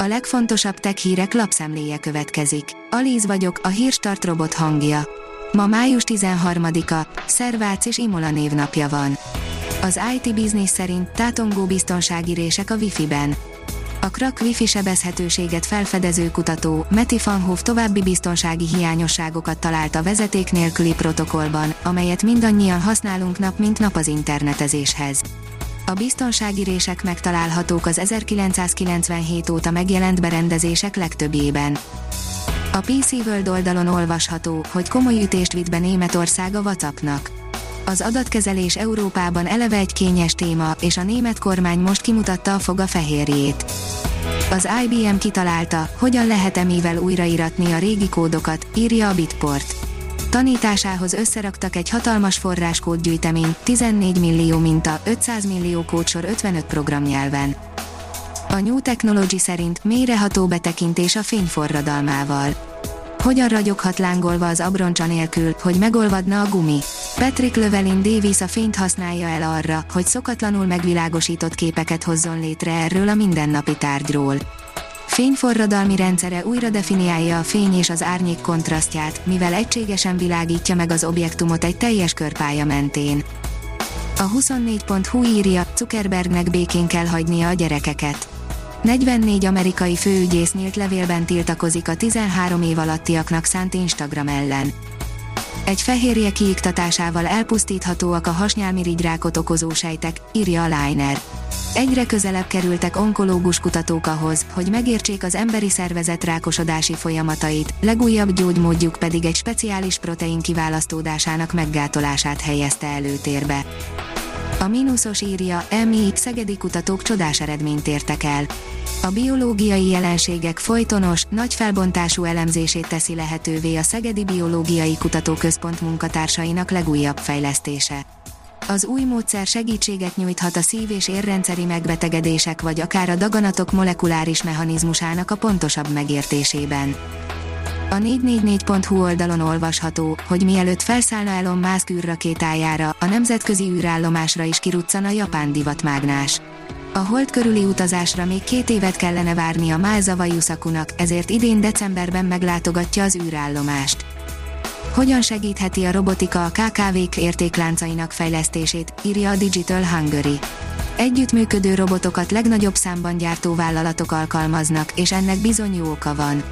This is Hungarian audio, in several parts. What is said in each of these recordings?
A legfontosabb tech hírek lapszemléje következik. Alíz vagyok, a hírstart robot hangja. Ma május 13-a, Szervác és Imola névnapja van. Az IT Business szerint tátongó biztonsági rések a Wi-Fi-ben. A Krak Wi-Fi sebezhetőséget felfedező kutató Meti Fanhoff további biztonsági hiányosságokat talált a vezeték nélküli protokollban, amelyet mindannyian használunk nap mint nap az internetezéshez. A biztonsági rések megtalálhatók az 1997 óta megjelent berendezések legtöbbjében. A PC World oldalon olvasható, hogy komoly ütést vitt be Németország a WhatsAppnak. Az adatkezelés Európában eleve egy kényes téma, és a német kormány most kimutatta a foga fehérjét. Az IBM kitalálta, hogyan lehet emivel újraíratni a régi kódokat, írja a Bitport. Tanításához összeraktak egy hatalmas forráskódgyűjteményt, 14 millió minta, 500 millió kódsor 55 programnyelven. A New Technology szerint mélyreható betekintés a fényforradalmával. Hogyan ragyoghat lángolva az abroncsa nélkül, hogy megolvadna a gumi? Patrick Lövelin Davis a fényt használja el arra, hogy szokatlanul megvilágosított képeket hozzon létre erről a mindennapi tárgyról. Fényforradalmi rendszere újra definiálja a fény és az árnyék kontrasztját, mivel egységesen világítja meg az objektumot egy teljes körpálya mentén. A 24.hu írja, Zuckerbergnek békén kell hagynia a gyerekeket. 44 amerikai főügyész nyílt levélben tiltakozik a 13 év alattiaknak szánt Instagram ellen. Egy fehérje kiiktatásával elpusztíthatóak a hasnyálmirigyrákot okozó sejtek, írja a Liner. Egyre közelebb kerültek onkológus kutatók ahhoz, hogy megértsék az emberi szervezet rákosodási folyamatait, legújabb gyógymódjuk pedig egy speciális protein kiválasztódásának meggátolását helyezte előtérbe. A mínuszos írja, EMI, szegedi kutatók csodás eredményt értek el. A biológiai jelenségek folytonos, nagy felbontású elemzését teszi lehetővé a Szegedi Biológiai Kutatóközpont munkatársainak legújabb fejlesztése. Az új módszer segítséget nyújthat a szív- és érrendszeri megbetegedések vagy akár a daganatok molekuláris mechanizmusának a pontosabb megértésében. A 444.hu oldalon olvasható, hogy mielőtt felszállna Elon Musk űrrakétájára, a nemzetközi űrállomásra is kiruccan a japán divatmágnás. A hold körüli utazásra még két évet kellene várni a Málzava Yusakunak, ezért idén decemberben meglátogatja az űrállomást. Hogyan segítheti a robotika a KKV-k értékláncainak fejlesztését, írja a Digital Hungary. Együttműködő robotokat legnagyobb számban gyártó vállalatok alkalmaznak, és ennek bizony jó oka van.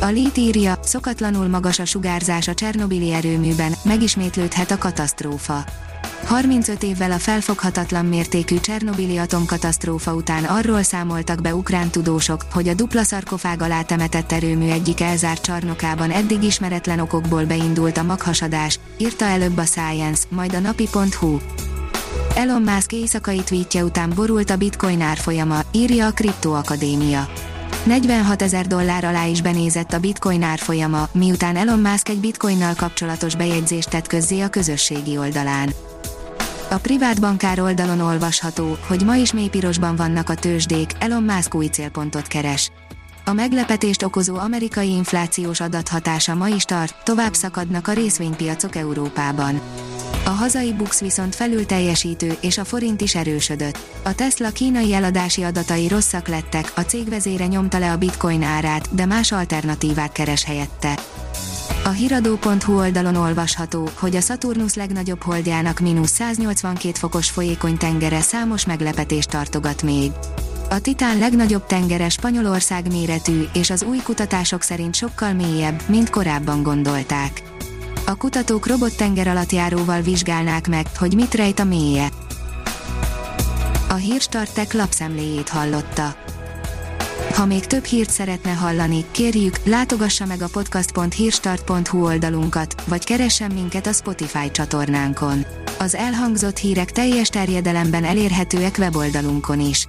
A Lét írja, szokatlanul magas a sugárzás a Csernobili erőműben, megismétlődhet a katasztrófa. 35 évvel a felfoghatatlan mértékű Csernobili atomkatasztrófa után arról számoltak be ukrán tudósok, hogy a dupla szarkofág alá temetett erőmű egyik elzárt csarnokában eddig ismeretlen okokból beindult a maghasadás, írta előbb a Science, majd a napi.hu. Elon Musk éjszakai tweetje után borult a bitcoin árfolyama, írja a Kriptoakadémia. 46 ezer dollár alá is benézett a bitcoin árfolyama, miután Elon Musk egy bitcoinnal kapcsolatos bejegyzést tett közzé a közösségi oldalán. A privát bankár oldalon olvasható, hogy ma is mélypirosban vannak a tőzsdék, Elon Musk új célpontot keres. A meglepetést okozó amerikai inflációs adathatása ma is tart, tovább szakadnak a részvénypiacok Európában. A hazai Bux viszont felül teljesítő, és a forint is erősödött. A Tesla kínai eladási adatai rosszak lettek, a cég vezére nyomta le a bitcoin árát, de más alternatívát keres helyette. A hiradó.hu oldalon olvasható, hogy a Saturnus legnagyobb holdjának mínusz 182 fokos folyékony tengere számos meglepetést tartogat még. A Titán legnagyobb tengere Spanyolország méretű, és az új kutatások szerint sokkal mélyebb, mint korábban gondolták. A kutatók robottenger alattjáróval vizsgálnák meg, hogy mit rejt a mélye. A Hírstartek lapszemléjét hallotta. Ha még több hírt szeretne hallani, kérjük, látogassa meg a podcast.hírstart.hu oldalunkat, vagy keressen minket a Spotify csatornánkon. Az elhangzott hírek teljes terjedelemben elérhetőek weboldalunkon is.